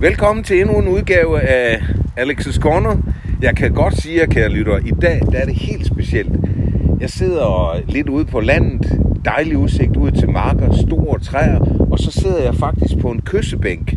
Velkommen til endnu en udgave af Alex's Corner. Jeg kan godt sige, at kære lytter, i dag der er det helt specielt. Jeg sidder lidt ude på landet, dejlig udsigt ud til marker, store træer, og så sidder jeg faktisk på en kyssebænk.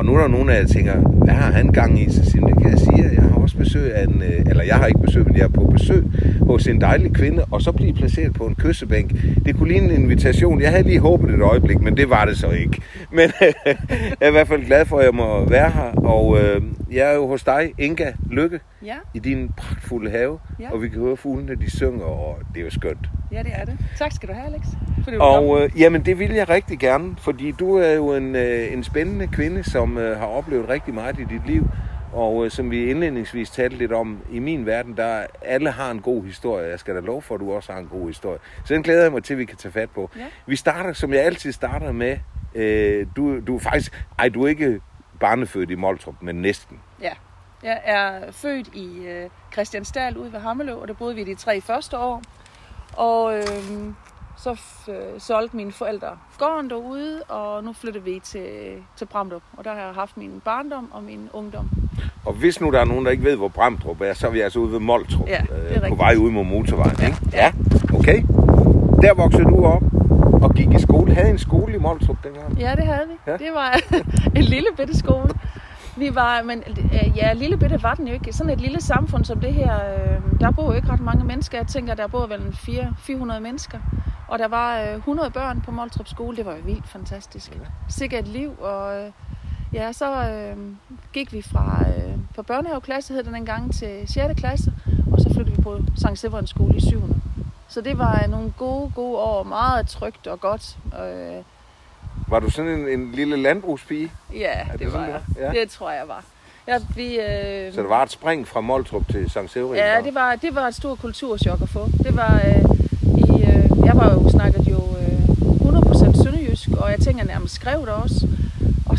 Og nu er der nogen af jer, der tænker, hvad har han gang i? Så siger det kan jeg sige, jeg har også besøg af en, øh, eller jeg har ikke besøg, men jeg er på besøg hos en dejlig kvinde, og så blive placeret på en kyssebænk. Det kunne ligne en invitation. Jeg havde lige håbet et øjeblik, men det var det så ikke. Men øh, jeg er i hvert fald glad for, at jeg må være her, og øh, jeg er jo hos dig, Inga Lykke, Ja, i din pragtfulde have, Ja. og vi kan høre fuglene, de synger, og det er jo skønt. ja, det er det. Tak skal du have, Alex. Du kom. Og øh, jamen, det vil jeg rigtig gerne, fordi du er jo en, øh, en spændende kvinde, som øh, har oplevet rigtig meget i dit liv. Og øh, som vi indledningsvis talte lidt om, i min verden, der alle har en god historie. Jeg skal da love for, at du også har en god historie. Så den glæder jeg mig til, at vi kan tage fat på. Ja. Vi starter, som jeg altid starter med, øh, du, du er faktisk, ej, du er ikke barnefødt i Moltrup, men næsten. Jeg er født i øh, Christiansdal ude ved Hammelø, og der boede vi de tre første år. Og øh, så øh, solgte mine forældre gården derude, og nu flyttede vi til, til Bramdrup. Og der har jeg haft min barndom og min ungdom. Og hvis nu der er nogen, der ikke ved, hvor Bramdrup er, så er vi altså ude ved Moltrup. Ja, øh, på vej ud mod motorvejen, Ja, ikke? ja. okay. Der voksede du op og gik i skole. Havde en skole i Moltrup dengang? Ja, det havde vi. Ja. Det var en lille bitte skole. Vi var, men øh, ja, lille bitte var den jo ikke. Sådan et lille samfund som det her, øh, der bor jo ikke ret mange mennesker. Jeg tænker, der bor vel en 400 400 mennesker. Og der var øh, 100 børn på Moltrup skole. Det var jo vildt fantastisk. Sikkert et liv. Og øh, ja, så øh, gik vi fra øh, på børnehaveklasse, hed den engang, til 6. klasse. Og så flyttede vi på Sankt Severins skole i 7. Så det var øh, nogle gode, gode år. Meget trygt og godt. Øh, Var du sådan en, en lille landbrugspige? Ja, det det, det var jeg. det er? Ja. Det tror jeg var. Ja, vi, øh, Så der var et spring fra Moltrup til St. Severin? ja, det var, det var et stort kulturschok at få. Det var, øh, i, øh, jeg var jo snakket jo øh, 100% sønderjysk, og jeg tænker nærmest skrev det også.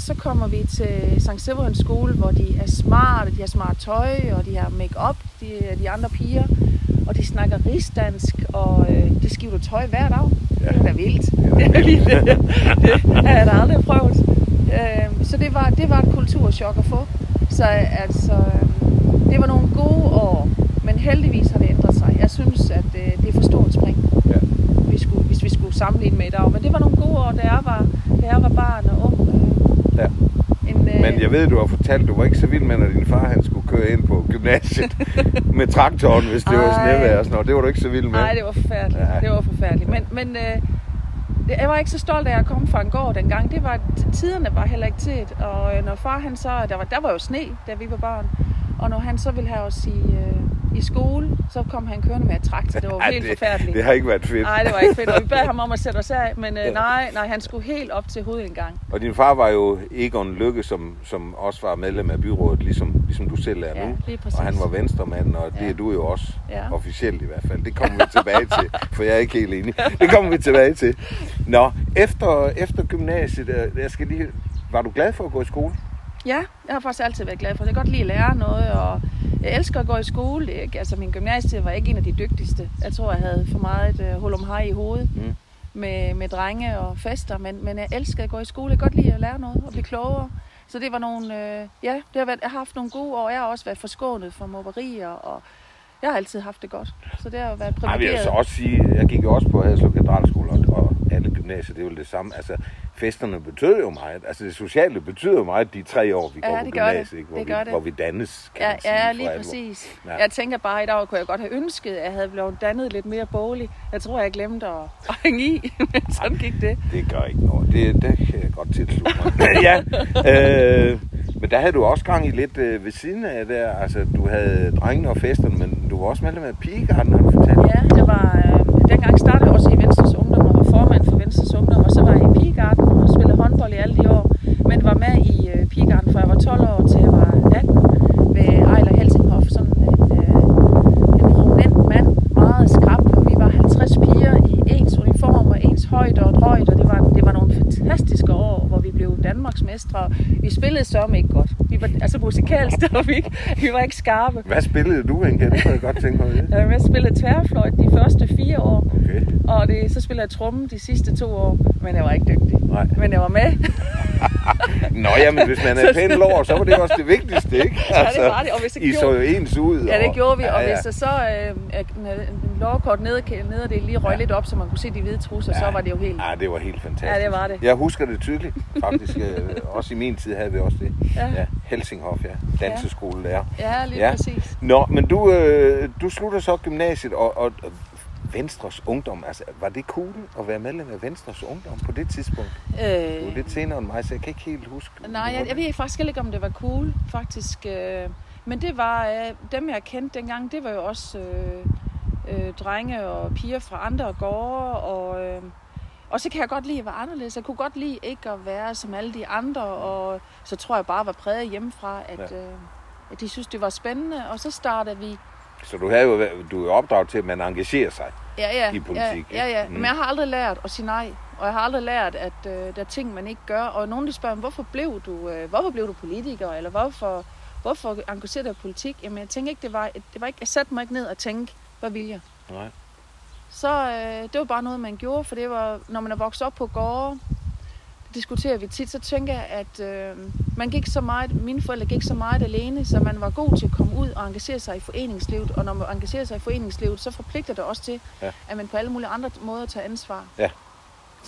Så kommer vi til St. Severins skole, hvor de er smarte, de har smart tøj, og de har make-up, de, de andre piger. Og de snakker rigsdansk, og øh, de skifter tøj hver dag. Ja. Det er da vildt. Det er vildt. Det har jeg da aldrig prøvet. Øh, så det var, det var et kulturschok at få. Så altså, øh, det var nogle gode år, men heldigvis har det ændret sig. Jeg synes, at øh, det er for stort spring, Ja. vi skulle, hvis vi skulle sammenligne med i dag. Men det var nogle gode år, da jeg var, da jeg var barn og ung. Øh, Ja. en, øh, Men jeg ved, du har fortalt, du var ikke så vild med, når din far han skulle køre ind på gymnasiet med traktoren, hvis det var Ej. snevejr og sådan noget. Det var du ikke så vild med. Nej, det var forfærdeligt. Ja. Det var forfærdeligt. Men, men øh, jeg var ikke så stolt af at komme fra en gård dengang. Det var, tiderne var heller ikke til. Og øh, når far han så, der var, der var jo sne, da vi var barn. Og når han så ville have os i, øh, i skole, så kom han kørende med et traktor. Det var Ej, helt det, forfærdeligt. Det har ikke været fedt. Nej, det var ikke fedt. Og vi bad ham om at sætte os af, men Ja. øh, nej, nej, han skulle helt op til hovedindgang. Og din far var jo Egon Lykke, som, som også var medlem af byrådet, ligesom, ligesom du selv er Ja, nu. lige præcis. Og han var venstremand, og det Ja. er du jo også. Ja. Officielt i hvert fald. Det kommer vi tilbage til, for jeg er ikke helt enig. Det kommer vi tilbage til. Nå, efter, efter gymnasiet, jeg skal lige... Var du glad for at gå i skole? Ja, jeg har faktisk altid været glad for det. Jeg kan godt lide at lære noget, og jeg elsker at gå i skole. Ikke- Altså, min gymnasietid var ikke en af de dygtigste. Jeg tror, jeg havde for meget et uh, hul om i hovedet Mm. med, med drenge og fester, men, men jeg elsker at gå i skole. Jeg kan godt lide at lære noget og blive klogere. Så det var nogle, øh, ja, det har været, jeg har haft nogle gode år. Jeg har også været forskånet for mobberier, og jeg har altid haft det godt. Så det har jo været Ej, vil jeg privilegeret. så også sige, jeg gik jo også på Haderslev Katedralskole, og, og alle gymnasier, det er jo det samme. Altså, festerne betød jo meget. Altså, det sociale betyder jo meget, de tre år, vi Ja, går på gymnasiet, ikke? Hvor, Det vi, gør det. hvor vi dannes, kan Ja, man sige. ja lige præcis. Ja. Jeg tænker bare, i dag kunne jeg godt have ønsket, at jeg havde blevet dannet lidt mere boglig. Jeg tror, jeg glemte at, at hænge i, men sådan gik det. Det gør ikke noget. Det, det kan jeg godt tilslutte mig. ja, øh, men der havde du også gang i lidt øh, ved siden af der. Altså, du havde drengene og festerne, men du var også medlem af Pigegarden, har du fortalt. Ja, jeg var, øh, dengang startede jeg også i Venstres Ungdom og var formand for Venstres Ungdom, og så var jeg i Pigegarden og spillede håndbold i alle de år, men var med i øh, Pigegarden fra jeg var 12 år til jeg var 18 ved Ejler Helsinghoff, sådan øh, en, øh, en prominent mand, meget skrab, og vi var 50 piger i ens uniform og ens højde og drøjt, og det var, det var nogle fantastiske år, hvor vi blev Danmarksmestre. mestre. Vi spillede så ikke godt. Var, altså musikalsk, der var vi ikke, vi var ikke skarpe. Hvad spillede du egentlig? Det kunne jeg godt tænke mig at vide. Jeg spillede tværfløjt de første fire år, Okay. og det, så spillede jeg tromme de sidste to år, men jeg var ikke dygtig. Nej. Men jeg var med. Nå ja, men hvis man er pæn lår, så var det også det vigtigste, ikke? Altså, Ja, det var det, og hvis det I så gjorde- jo ens ud. Ja, det gjorde vi, og ja, ja. hvis der så øh, en lovkort nede, nede det lige røg Ja. lidt op, så man kunne se de hvide trusser, så var det jo helt... Ja, det var helt fantastisk. Ja, det var det. Jeg husker det tydeligt, faktisk. øh, også i min tid havde vi også det. Ja. ja Helsinghof, ja. Danseskolelærer. Ja, lige Ja. præcis. Nå, men du, øh, du slutter så gymnasiet, og, og og Venstres Ungdom, altså var det cool at være medlem af Venstres Ungdom på det tidspunkt? Du er Øh, lidt senere end mig, så jeg kan ikke helt huske. nej, jeg, jeg ved faktisk ikke, om det var cool, faktisk. Øh, men det var, øh, dem jeg kendte dengang, det var jo også øh, øh, drenge og piger fra andre gårde, og... Øh, og så kan jeg godt lide at være anderledes. Jeg kunne godt lide ikke at være som alle de andre, og så tror jeg bare var præget hjemmefra, at, Ja. øh, at de synes, det var spændende. Og så startede vi Så du, havde jo, du er jo opdraget til, at man engagerer sig. ja, ja, i politik, Ja, ja, ja. ikke? Men jeg har aldrig lært at sige nej. Og jeg har aldrig lært, at øh, der er ting, man ikke gør. Og nogen, der spørger, hvorfor blev du, øh, hvorfor blev du politiker? Eller hvorfor, hvorfor engagerer du dig i politik? Jamen, jeg tænker ikke, det var, det var ikke, jeg satte mig ikke ned og tænkte, hvad vil jeg? Nej. Så øh, det var bare noget, man gjorde, for det var, når man er vokset op på gårde, diskuterer vi tit, så tænker jeg, at øh, man gik så meget, mine forældre gik så meget alene, så man var god til at komme ud og engagere sig i foreningslivet. Og når man engagerer sig i foreningslivet, så forpligter det også til, Ja. ja. at man på alle mulige andre måder tager ansvar. Så det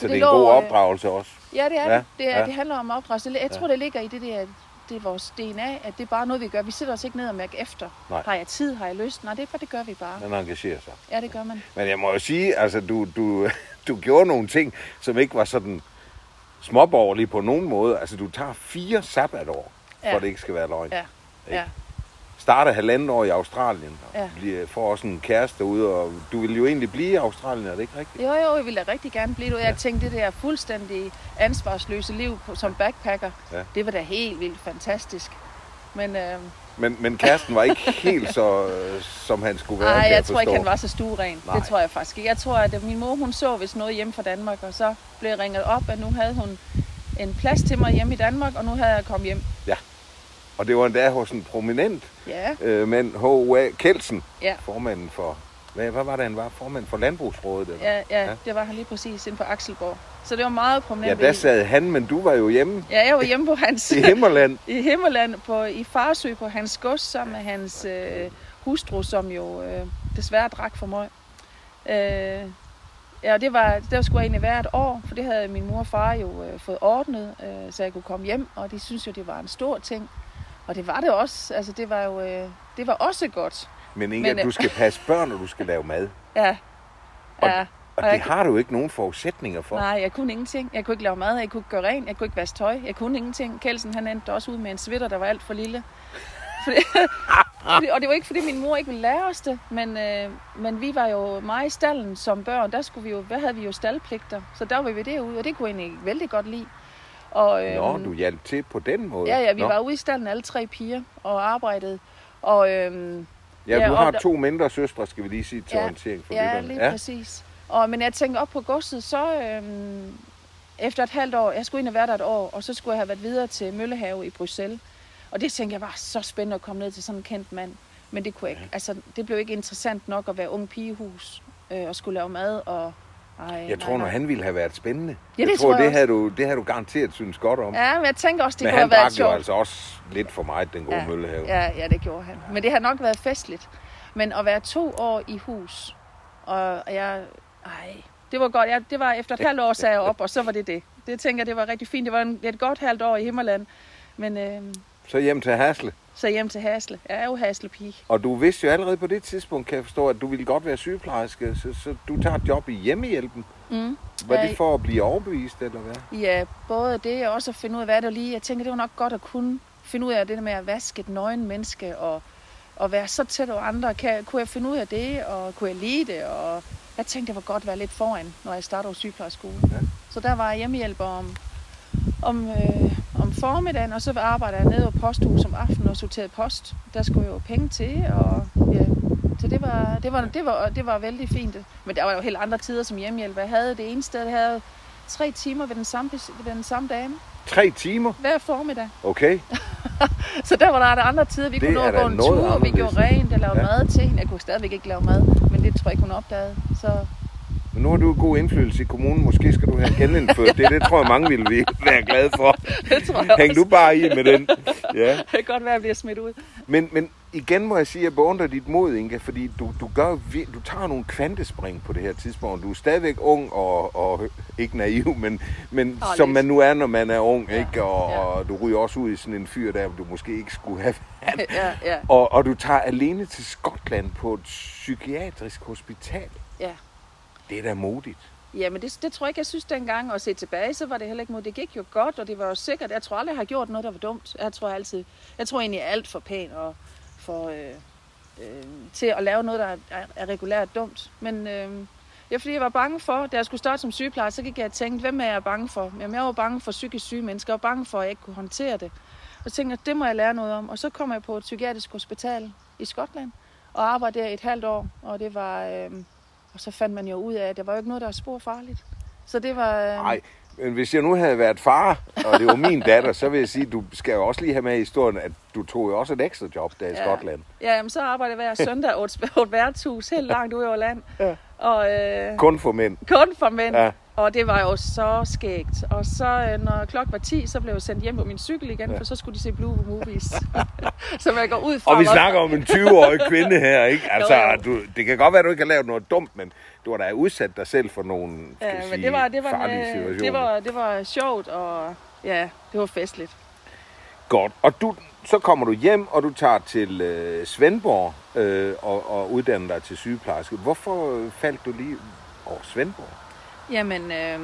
det er en lå, god øh, opdragelse også. Ja, det er Ja, det. Det, er, ja. det handler om opdragelse. Jeg Ja. tror, det ligger i det der, det er vores DNA, at det er bare noget, vi gør. Vi sætter os ikke ned og mærker efter. Nej. Har jeg tid? Har jeg lyst? Nej, det er bare, det gør vi bare. Man engagerer sig. Ja, det gør man. Men jeg må jo sige, altså du, du, du gjorde nogle ting, som ikke var sådan småborgerlige på nogen måde. Altså du tager fire sabbatår, for Ja. at det ikke skal være løgn. Ja. Ikke? Ja. Starter halvanden år i Australien, og Ja. bliver, får også en kæreste ude, og du vil jo egentlig blive i Australien, er det ikke rigtigt? Jo, jo, jeg ville da rigtig gerne blive det. Jeg Ja. tænkte, det der fuldstændig ansvarsløse liv på, som backpacker, Ja. det var da helt vildt fantastisk. Men øh, Men, men kæresten var ikke helt så, øh, som han skulle være, ej, kan jeg tror ikke, han var så stueren. Nej. Det tror jeg faktisk ikke. Jeg tror, at min mor hun så hvis noget hjemme fra Danmark, og så blev jeg ringet op, at nu havde hun en plads til mig hjemme i Danmark, og nu havde jeg kommet hjem. Og det var endda hos en prominent Ja, øh, mand, H.O.A. Kelsen, ja. formanden for, hvad, hvad var det, han var? Formand for Landbrugsrådet? Eller? Ja, ja, Ja. det var han lige præcis inde på Akselborg. Så det var meget prominent. ja, der sad han, men du var jo hjemme Ja, jeg var hjemme på hans... i Himmerland. I Himmerland, på, i Farsø på hans gods, sammen med hans øh, hustru, som jo øh, desværre drak for mig. Øh, ja, og det var, det skulle egentlig være et år, for det havde min mor og far jo øh, fået ordnet, øh, så jeg kunne komme hjem, og de synes jo, det var en stor ting. Og det var det også. Altså, det var jo øh, det var også godt. Men Inga, Men, øh, du skal passe børn, og du skal lave mad. Ja. Og- ja. Og Og det har du ikke nogen forudsætninger for. Nej, jeg kunne ingenting. Jeg kunne ikke lave mad, jeg kunne ikke gøre rent, jeg kunne ikke vaske tøj. Jeg kunne ingenting. Kelsen, han endte også ud med en sweater, der var alt for lille. Fordi, fordi, og det var ikke, fordi min mor ikke ville lære os det, men, øh, men vi var jo meget i stallen som børn. Der skulle vi jo, hvad havde vi jo staldpligter, så der var vi derude, og det kunne jeg egentlig vældig godt lide. Og, øh, Nå, du hjalp til på den måde. Ja, ja, vi Nå. var ude i stallen alle tre piger og arbejdede. Og, øhm, Ja, ja, du har der- to mindre søstre, skal vi lige sige til Ja, orientering for Ja, lytterne. lige ja. præcis. Og, men jeg tænkte op på godset, så øhm, efter et halvt år, jeg skulle ind og være der et år, og så skulle jeg have været videre til Møllehave i Bruxelles. Og det tænkte jeg var så spændende at komme ned til sådan en kendt mand. Men det kunne jeg ikke. Altså, det blev ikke interessant nok at være ung pigehus øh, og skulle lave mad. Og, ej, Jeg tror, når han ville have været spændende. Ja, det jeg tror tror, jeg det, også. havde du, det havde du garanteret synes godt om. Ja, men jeg tænker også, det Men kunne han have været drak jo sjovt. altså også lidt for meget, den gode Ja, Møllehave. Ja, ja, det gjorde han. Men det har nok været festligt. Men at være to år i hus, og jeg... Ej, det var godt. Jeg, det var efter et halvt år, sagde jeg op, og så var det det. Det tænker jeg, det var rigtig fint. Det var en, et godt halvt år i Himmerland. Men øh, Så hjem til Hasle. så hjem til Hasle. Jeg er jo Haslepige. Og du vidste jo allerede på det tidspunkt, kan jeg forstå, at du ville godt være sygeplejerske, så, så du tager et job i hjemmehjælpen. Mm. Var Ja, det for at blive overbevist, eller hvad? Ja, både det og også at finde ud af, hvad det var lige. Jeg tænker, det var nok godt at kunne finde ud af det der med at vaske et nøgen menneske og, og være så tæt på andre. Kan, kunne jeg finde ud af det, og kunne jeg lide det? Og jeg tænkte, det var godt at være lidt foran, når jeg startede sygeplejerskole. Ja. Så der var jeg hjemmehjælper om, om, øh, om formiddagen, og så arbejdede jeg nede på posthus om aftenen og sorterede post. Der skulle jo penge til, og ja, så det var, det, var, det, var, det var vældig fint. Men der var jo helt andre tider som hjemmehjælper. Jeg havde det ene sted, jeg havde tre timer ved den samme, ved den samme dame. Tre timer? hver formiddag. Okay. Så der var der andre tider, vi Det kunne nå at gå en tur, vi gjorde rent, jeg lavede ja. mad til hende. Jeg kunne stadigvæk ikke lave mad, men det tror jeg ikke, hun opdagede. Så Men nu har du god indflydelse i kommunen. Måske skal du have genindført det. Det tror jeg, mange ville vi være glade for. det tror jeg Hæng også. du bare i med den. Ja. Det kan godt være, at jeg bliver smidt ud. Men, men igen må jeg sige, at jeg beundrer dit mod, Inga, fordi du, du, gør, du tager nogle kvantespring på det her tidspunkt. Du er stadigvæk ung og, og ikke naiv, men, men Og som lidt. man nu er, når man er ung, Ja, ikke? Og, ja. og du ryger også ud i sådan en fyr, der du måske ikke skulle have været. ja, ja, Og, og du tager alene til Skotland på et psykiatrisk hospital. ja. Det er da modigt. Ja, men det, det tror jeg ikke, jeg synes dengang. At se tilbage, så var det heller ikke modigt. Det gik jo godt, og det var jo sikkert. Jeg tror aldrig, jeg har gjort noget, der var dumt. Jeg tror altid, jeg tror egentlig, jeg er alt for pæn og for, øh, øh, til at lave noget, der er, er regulært dumt. Men øh, ja, fordi jeg var bange for, da jeg skulle starte som sygeplejer, så gik jeg og tænkte, hvem er jeg bange for? Jamen, jeg var bange for psykisk syge mennesker. og var bange for, at jeg ikke kunne håndtere det. Og så tænkte jeg, det må jeg lære noget om. Og så kom jeg på et psykiatrisk hospital i Skotland og arbejdede der i et halvt år. Og det var... Øh, og så fandt man jo ud af, at det var jo ikke noget, der var spor farligt. Så det var... Øh, Nej, men hvis jeg nu havde været far, og det var min datter, så vil jeg sige, du skal jo også lige have med i historien, at du tog jo også et ekstra job der i Ja. Skotland. Ja, jamen, så arbejdede jeg hver søndag på et, værtshus helt langt ude over land. Ja. Og øh, Kun for mænd. kun for mænd. Ja. Og det var jo så skægt. Og så, øh, når klokken var 10, så blev jeg sendt hjem på min cykel igen, Ja. for så skulle de se Blue Movies. så jeg går ud fra... Og vi snakker om en 20-årig kvinde her, ikke? Altså, Jo, jo. Du, det kan godt være, at du ikke har lavet noget dumt, men du har da udsat dig selv for nogle Ja, men sige, det var, det var, farlige øh, situationer. det var, det var sjovt, og ja, det var festligt. Godt. Og du, så kommer du hjem, og du tager til øh, Svendborg øh, og, og uddanner dig til sygeplejerske. Hvorfor øh, faldt du lige over Svendborg? Jamen, øh,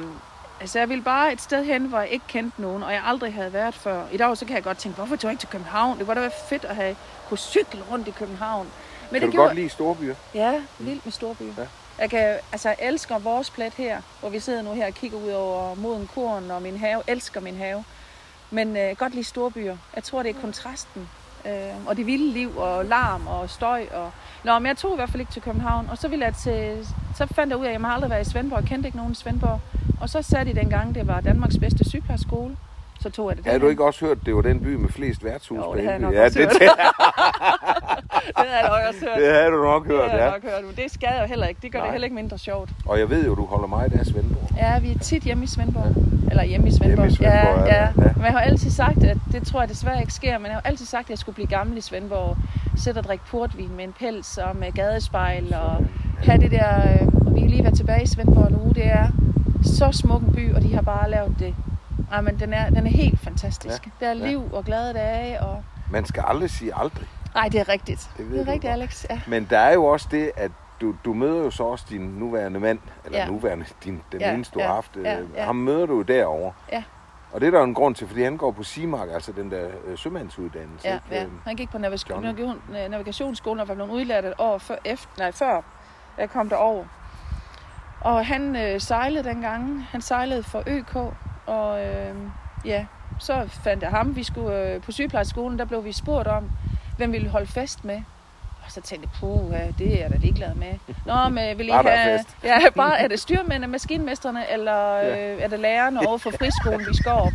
altså jeg ville bare et sted hen, hvor jeg ikke kendte nogen, og jeg aldrig havde været før. I dag så kan jeg godt tænke, hvorfor tog jeg ikke til København? Det kunne da være fedt at have kunne cykle rundt i København. Men kan det du godt lide storbyer? Ja, vildt med storbyer. Ja. Ja. Jeg kan, altså, jeg elsker vores plet her, hvor vi sidder nu her og kigger ud over moden korn og min have. Elsker min have. Men øh, godt lide storbyer. Jeg tror, det er kontrasten. Øh, og det vilde liv og larm og støj. Og... Nå, men jeg tog i hvert fald ikke til København. Og så, ville jeg til... så fandt jeg ud af, at jeg aldrig været i Svendborg. Jeg kendte ikke nogen i Svendborg. Og så satte de dengang, det var Danmarks bedste sygeplejerskole. Så tog jeg det Har du ikke også hørt, at det var den by med flest værtshus? Jo, på det har jeg Ælby? nok ja, også det, hørt. det, det havde jeg nok også hørt. det havde du nok Det hørt, har jeg ja. nok hørt. Men det skal jeg jo heller ikke. Det gør Nej. det heller ikke mindre sjovt. Og jeg ved jo, du holder meget af Svendborg. Ja, vi er tit hjemme i Svendborg. Eller hjemme i Svendborg. Hjemme i Svendborg, ja, ja, ja. ja. Men jeg har altid sagt, at det tror jeg desværre ikke sker, men jeg har altid sagt, at jeg skulle blive gammel i Svendborg. Sætte og drikke portvin med en pels og med gadespejl og have det der... Øh, vi kan lige være tilbage i Svendborg nu. Det er så smuk en by, og de har bare lavet det. Ej, men den er, den er helt fantastisk. Ja, Ja, der er ja. liv og glade dage. Og... Man skal aldrig sige aldrig. Nej, det er rigtigt. Det Det, er rigtigt, godt. Alex. Ja. Men der er jo også det, at du, du møder jo så også din nuværende mand, eller ja. Ja. nuværende, din, den Ja, eneste, du ja, har haft. ja, øh, ja. Ham møder du jo derovre. Ja. Og det er der en grund til, fordi han går på CIMAC, altså den der øh, sømandsuddannelse. Ja, ikke? ja. Øh, Han gik på navig- navigation, navigationsskolen og var blevet udlært et år før, efter, nej, før jeg kom derover. Og han øh, sejlede dengang. Han sejlede for ØK, og øh, ja, så fandt jeg ham. Vi skulle øh, på sygeplejeskolen, der blev vi spurgt om, hvem vi ville holde fest med. Og så tænkte jeg, puh, det er jeg da ligeglad med. Nå, men vil I have... fest. Ja, bare er det styrmændene, maskinmesterne, eller Ja. øh, er det lærerne over for friskolen, vi skal op?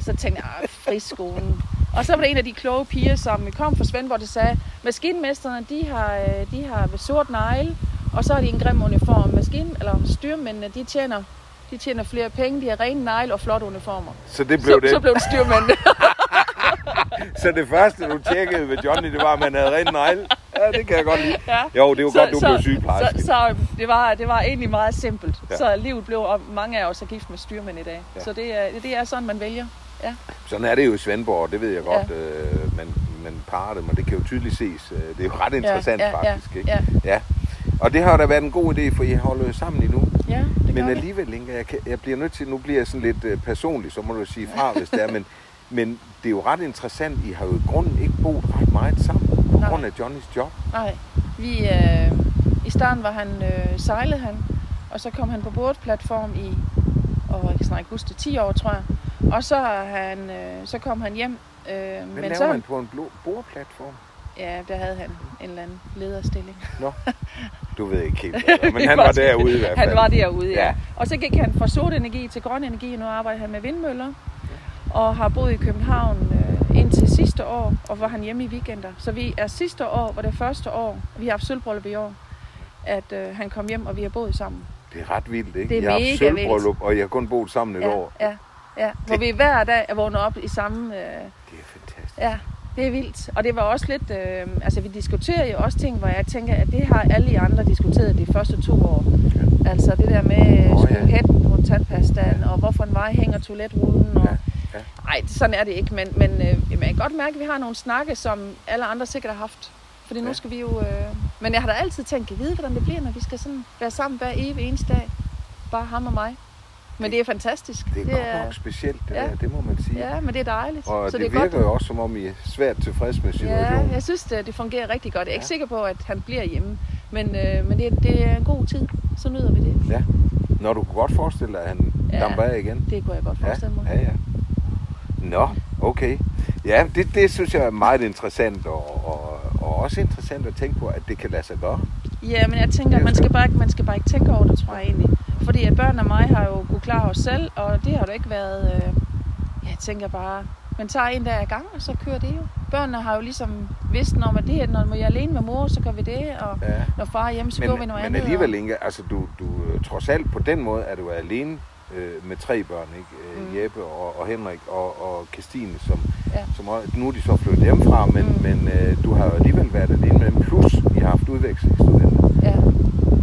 Så tænkte jeg, "Ah, friskolen. Og så var der en af de kloge piger, som kom fra Svendborg, der sagde, maskinmesterne, de har, øh, de har sort negle, og så har de en grim uniform. Maskin, eller styrmændene, de tjener, de tjener flere penge, de har rene negle og flotte uniformer. Så det blev Så, det. så blev det styrmændene. Så det første, du tjekkede ved Johnny, det var, at man havde rent negle. Ja, det kan jeg godt lide. ja. Jo, det var godt, du blev sygeplejerske. Så, så det, var, det var egentlig meget simpelt. Ja. Ja. Så livet blev, og mange af os er gift med styrmænd i dag. Ja. Ja. Så det er, det er sådan, man vælger. Sådan er det jo i Svendborg, det ved jeg godt. Øh, men, men parer dem, og det kan jo tydeligt ses. Øh, Det er jo ret interessant ja, ja, faktisk. Ikke? Ja, Ja. Og det har da været en god idé, for I holder sammen endnu. Men alligevel, Inga, jeg, kan, jeg bliver nødt til, nu bliver jeg sådan lidt øh, personlig, så må du sige fra, hvis det er, men, men det er jo ret interessant, I har jo i grunden ikke boet ret meget sammen, på Nej. grund af Johnnys job. Nej, vi, øh, i starten var han, øh, sejlede han, og så kom han på bådplatform i, og jeg kan snart ikke huske det, 10 år, tror jeg. Og så, han, øh, så kom han hjem. Øh, Men, men laver så, han på en blå bordplatform? Ja, der havde han en eller anden lederstilling. Du ved ikke helt, hvad det men han var derude i hvert fald. Han var derude, ja. Ja. Og så gik han fra sort energi til grøn energi, og nu arbejder han med vindmøller. og har boet i København øh, indtil sidste år, og var han hjemme i weekender. Så vi er sidste år, var det første år, vi har haft sølvbryllup i år, at øh, han kom hjem, og vi har boet sammen. Det er ret vildt, ikke? Det er jeg har haft sølvbryllup, og jeg har kun boet sammen et ja, år. Ja, ja. Hvor vi hver dag er vågnet op i samme... Øh, Det er fantastisk. ja, det er vildt. Og det var også lidt... Øh, altså, vi diskuterer jo også ting, hvor jeg tænker, at det har alle de andre diskuteret de første to år. Ja. Altså det der med oh, ja. hætten på tandpastaen, og hvorfor en vej hænger toiletrullen. Og... Ja, ja. Nej, sådan er det ikke, men, men øh, jeg kan godt mærke, at vi har nogle snakke, som alle andre sikkert har haft. Fordi nu Ja. skal vi jo... Øh... Men jeg har da altid tænkt, at vide, hvordan det bliver, når vi skal sådan være sammen hver evig eneste dag. Bare ham og mig. Men det er fantastisk. Det er godt nok specielt, det Ja. der, det må man sige. Ja, men det er dejligt. Og så det, det det er virker godt. jo også, som om I er svært tilfreds med Ja, situationen. jeg synes, det, det fungerer rigtig godt. Jeg er ikke Ja. sikker på, at han bliver hjemme. Men, øh, men det, det er en god tid. Så nyder vi det. Ja. Når du kunne godt forestille dig, at han Ja. damper af igen. Det kunne jeg godt Ja, forestille mig. ja, ja. Nå, okay. Ja, det, det synes jeg er meget interessant, og, og, og også interessant at tænke på, at det kan lade sig gøre. Ja, men jeg tænker, Det er man skal, bare, ikke- man skal bare ikke tænke over det, tror jeg egentlig. Fordi at børn og mig har jo kunne klare os selv, og det har jo ikke været... Øh, jeg tænker bare, man tager en dag ad gang, og så kører det jo. Børnene har jo ligesom vidst, når, man det her, når vi er alene med mor, så gør vi det, og Ja. når far er hjemme, så gør vi Men, noget men andet. alligevel, og, Inge, altså du, du øh, trods alt på den måde er du alene øh, med tre børn, ikke? Øh, Mm. Jeppe og, og Henrik og, og Christine, som, Ja. som nu er de så flyttet hjemmefra, men, Mm. men øh, du har jo alligevel været alene med dem, plus I har haft udvekslingsstudenter. ja.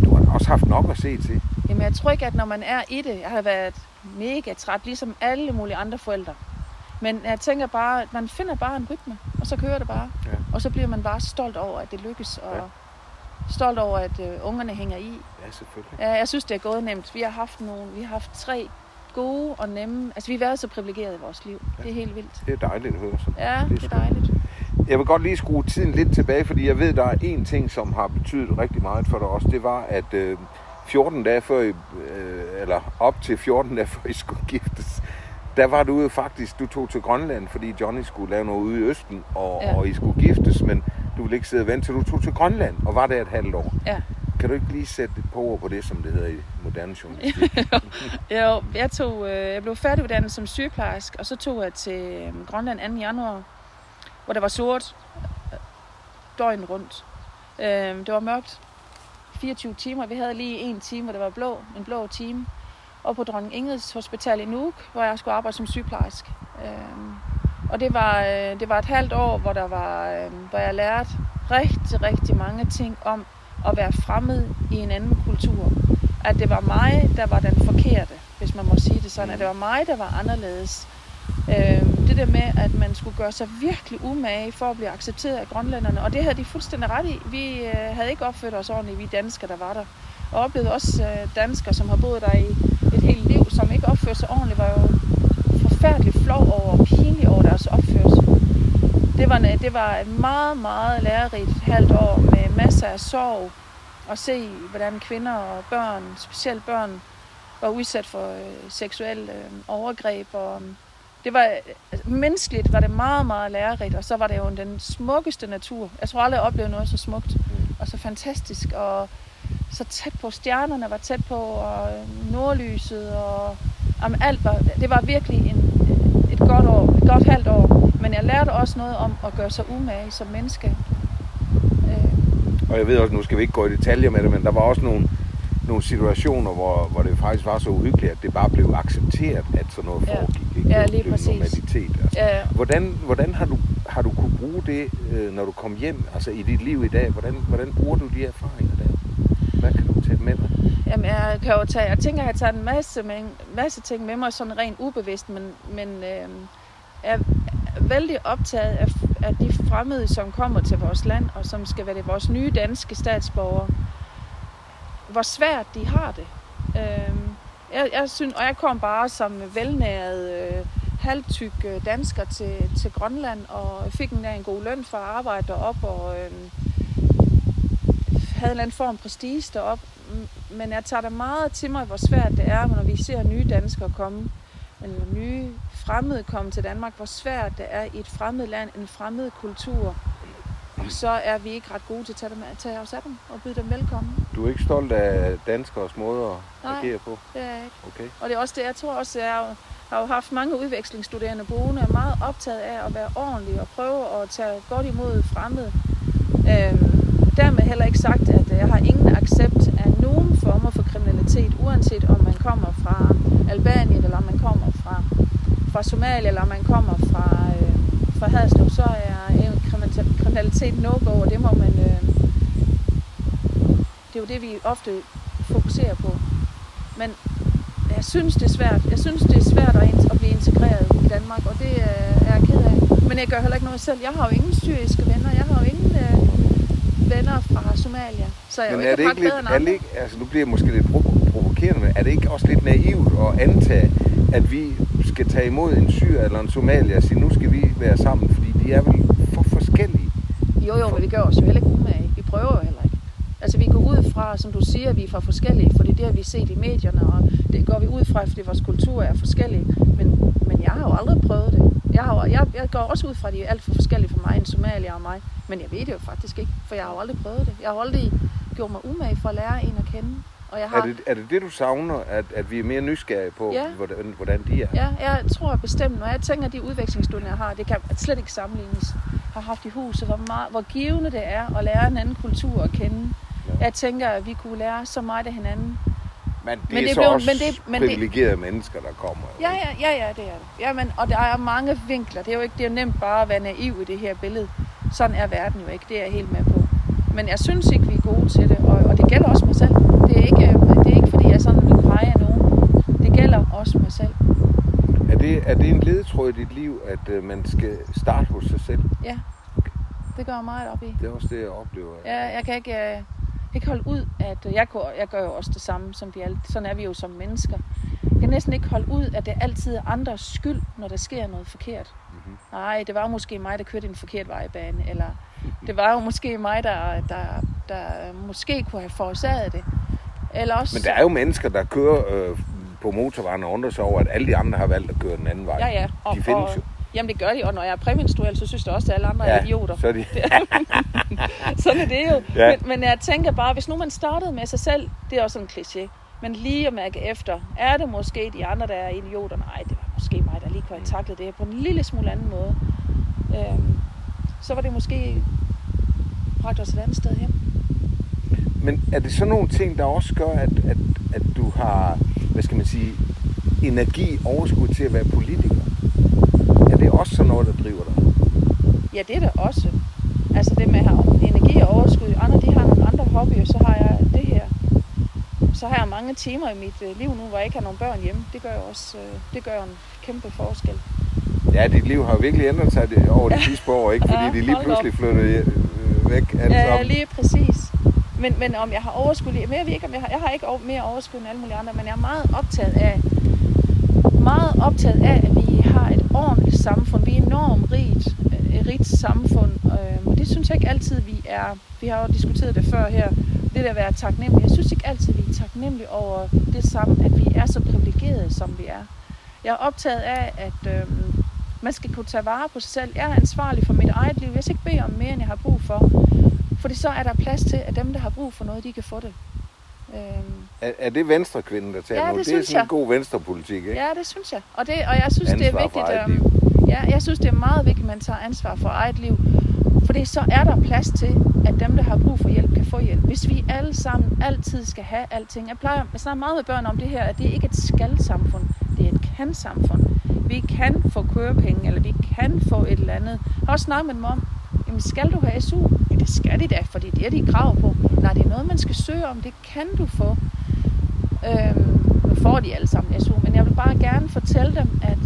Du har også haft nok at se til. Jamen, jeg tror ikke, at når man er i det, jeg har været mega træt, ligesom alle mulige andre forældre. Men jeg tænker bare, at man finder bare en rytme, og så kører det bare. Ja. Og så bliver man bare stolt over, at det lykkes, og Ja. stolt over, at øh, ungerne hænger i. Ja, selvfølgelig. Ja, jeg synes, det er gået nemt. Vi har haft nogle, vi har haft tre gode og nemme. Altså, vi har været så privilegerede i vores liv. Ja. Det er helt vildt. Det er dejligt at høre. Så. Ja, Det er det er dejligt. Jeg vil godt lige skrue tiden lidt tilbage, fordi jeg ved, der er én ting, som har betydet rigtig meget for dig også. Det var, at øh, 14 dage før I, øh, eller op til 14 dage før I skulle giftes, der var du jo faktisk, du tog til Grønland, fordi Johnny skulle lave noget ude i Østen, og, ja. Og I skulle giftes, men du ville ikke sidde og vente, til du tog til Grønland, og var der et halvt år. Ja. Kan du ikke lige sætte et par ord på det, som det hedder i moderne journalistik? Jo, jeg, tog, øh, jeg blev færdiguddannet som sygeplejerske, og så tog jeg til øh, Grønland 2. januar, hvor der var sort øh, døgn rundt. Det var mørkt. 24 timer. Vi havde lige en time, hvor det var blå, en blå time. Og på Dronning Ingrids Hospital i Nuuk, hvor jeg skulle arbejde som sygeplejerske. Øh, og det var, øh, det var et halvt år, hvor, der var, øh, hvor jeg lærte rigtig, rigtig mange ting om at være fremmed i en anden kultur at det var mig, der var den forkerte, hvis man må sige det sådan, at det var mig, der var anderledes. Øh, det der med, at man skulle gøre sig virkelig umage for at blive accepteret af grønlænderne, og det havde de fuldstændig ret i. Vi øh, havde ikke opført os ordentligt, vi danskere, der var der. Og oplevede også øh, danskere, som har boet der i et helt liv, som ikke opførte sig ordentligt, var jo forfærdeligt flov over og pinlig over deres opførsel. Det var, en- det var et meget, meget lærerigt halvt år med masser af sorg, at se, hvordan kvinder og børn, specielt børn, var udsat for øh, seksuelle øh, overgreb. Og, øh, det var, altså, menneskeligt var det meget, meget lærerigt, og så var det jo den smukkeste natur. Jeg tror aldrig, jeg oplevede noget så smukt og så fantastisk, og så tæt på stjernerne var tæt på, og nordlyset, og jamen, alt var, det var virkelig en, et godt år, et godt halvt år. Men jeg lærte også noget om at gøre sig umage som menneske. Øh, Og jeg ved også, nu skal vi ikke gå i detaljer med det, men der var også nogle, nogle situationer, hvor, hvor det faktisk var så uhyggeligt, at det bare blev accepteret, at sådan noget Ja. foregik. Ikke? Ja, Det lige blev præcis. normalitet. Altså. ja, Hvordan, hvordan har, du, har du kunne bruge det, øh, når du kom hjem, altså i dit liv i dag? Hvordan, hvordan bruger du de erfaringer der? Hvad kan du tage med dig? Jamen, jeg kan jo tage, jeg tænker, at jeg tager en masse, med, masse ting med mig, sådan rent ubevidst, men, men øh, jeg er vældig optaget af, af de fremmede, som kommer til vores land, og som skal være det vores nye danske statsborgere. Hvor svært de har det. Øh, jeg, jeg synes, og jeg kom bare som velnæret, øh, halvtyk øh, dansker til, til Grønland, og fik en, en god løn for at arbejde derop, og øh, havde en eller anden form prestige derop. Men jeg tager det meget til mig, hvor svært det er, når vi ser nye danskere komme, eller nye fremmede komme til Danmark, hvor svært det er i et fremmed land, en fremmed kultur. Og så er vi ikke ret gode til at tage, dem, at tage os af dem og byde dem velkommen. Du er ikke stolt af danskers måde at Nej. agere på? Det er jeg ikke. Okay. Og det er også det, jeg tror også, jeg har jo haft mange udvekslingsstuderende boende, er meget optaget af at være ordentlig og prøve at tage godt imod fremmede. Øhm, dermed heller ikke sagt, at jeg har ingen accept af nogen former for kriminalitet, uanset om man kommer fra Albanien, eller om man kommer fra, fra Somalia, eller om man kommer fra, øh, fra Haderslev, så er kriminalitet no-go, og det må man... Øh, det er jo det, vi ofte fokuserer på. Men jeg synes, det er svært. Jeg synes, det er svært at, at blive integreret i Danmark, og det er jeg ked af. Men jeg gør heller ikke noget selv. Jeg har jo ingen syriske venner. Jeg har jo ingen øh, venner fra Somalia. Så jeg men er, er det ikke lidt, er det ikke, altså nu bliver jeg måske lidt provokerende, men er det ikke også lidt naivt at antage, at vi skal tage imod en syr eller en somalier og sige, nu skal vi være sammen, fordi de er vel? Jo, jo, men vi gør os jo heller ikke umage. Vi prøver jo heller ikke. Altså vi går ud fra, som du siger, vi er for forskellige, fordi det har vi set i medierne, og det går vi ud fra, fordi vores kultur er forskellig. Men, men jeg har jo aldrig prøvet det. Jeg, har, jeg, jeg går også ud fra, at de er alt for forskellige for mig, en somalier og mig. Men jeg ved det jo faktisk ikke, for jeg har jo aldrig prøvet det. Jeg har aldrig gjort mig umage for at lære en at kende. Og jeg har... er, det, er det det, du savner, at, at vi er mere nysgerrige på, ja. hvordan, hvordan de er? Ja, jeg tror bestemt, når jeg tænker, at de udvekslingsstunder, jeg har, det kan slet ikke sammenlignes. Har haft i huset, hvor, meget, hvor givende det er at lære en anden kultur at kende. Ja. Jeg tænker, at vi kunne lære så meget af hinanden. Men det, men det er så blev, også men det, men privilegerede det, mennesker, der kommer. Ja, ja, ja, ja, det er det. Ja, men, og der er mange vinkler. Det er jo ikke det er nemt bare at være naiv i det her billede. Sådan er verden jo ikke. Det er jeg helt med på. Men jeg synes ikke, vi er gode til det. Og, og det gælder også mig selv. Det er ikke, det er ikke fordi jeg sådan vil pege af nogen. Det gælder også mig selv. Er det, er det en ledetråd i dit liv, at uh, man skal starte hos sig selv? Ja, det gør jeg meget op i. Det er også det, jeg oplever. Ja, jeg kan ikke, jeg kan ikke holde ud, at jeg, jeg gør jo også det samme som vi alle. Sådan er vi jo som mennesker. Jeg kan næsten ikke holde ud, at det altid er andres skyld, når der sker noget forkert. Mm-hmm. Nej, det var måske mig, der kørte en forkert vejbane, eller det var jo måske mig, der, der, der måske kunne have forårsaget det. Eller også... Men der er jo mennesker, der kører øh, på motorvejen og undrer sig over, at alle de andre har valgt at køre den anden vej. Ja, ja. Og, de findes og, jo. Jamen det gør de, og når jeg er præmenstruel, så synes jeg også, at alle andre ja, er idioter. Så er de. Sådan er det jo. Ja. Men, men jeg tænker bare, hvis nu man startede med sig selv, det er også en kliché, men lige at mærke efter, er det måske de andre, der er idioter? Nej, det var måske mig, der lige kunne have taklet det her på en lille smule anden måde. Øhm, så var det måske bragt os et andet sted hen. Men er det så nogle ting, der også gør, at, at, at du har, hvad skal man sige, energi, overskud til at være politiker? Er det også sådan noget, der driver dig? Ja, det er det også. Altså det med at have energi og overskud. Andre de har nogle andre hobbyer, så har jeg det her. Så har jeg mange timer i mit øh, liv nu, hvor jeg ikke har nogen børn hjemme. Det gør jo også øh, det gør en kæmpe forskel. Ja, dit liv har virkelig ændret sig over de sidste år, ikke? Fordi ja, de lige pludselig flyttede øh, væk alle ja, sammen. lige præcis. Men, men om jeg har overskud, men jeg, ved ikke, om jeg, har, jeg har ikke mere overskud end alle mulige andre, men jeg er meget optaget af, meget optaget af, at vi har et ordentligt samfund. Vi er enormt rigt, øh, et rigt samfund, øh, og det synes jeg ikke altid, vi er. Vi har jo diskuteret det før her, det der at være taknemmelig. Jeg synes ikke altid, vi er taknemmelige over det samme, at vi er så privilegerede, som vi er. Jeg er optaget af, at øh, man skal kunne tage vare på sig selv. Jeg er ansvarlig for mit eget liv. Jeg skal ikke bede om mere, end jeg har brug for. Fordi så er der plads til, at dem, der har brug for noget, de kan få det. Øhm. Er, er det venstrekvinden, der tager ja? Det, det er sådan jeg. en god venstrepolitik, ikke? Ja, det synes jeg. Og, det, og jeg synes, ansvar det er vigtigt. At, ja, jeg synes, det er meget vigtigt, at man tager ansvar for eget liv. Fordi så er der plads til, at dem, der har brug for hjælp, kan få hjælp. Hvis vi alle sammen altid skal have alting. Jeg plejer at snakke meget med børn om det her, at det ikke er et skal-samfund. Det er et kan-samfund. Vi kan få kørepenge, eller vi kan få et eller andet. Jeg har også snakket med dem om, jamen skal du have SU? Ja, det skal de da, fordi det er de krav på. Nej, det er noget, man skal søge om. Det kan du få. Øhm, nu får de alle sammen SU, men jeg vil bare gerne fortælle dem, at,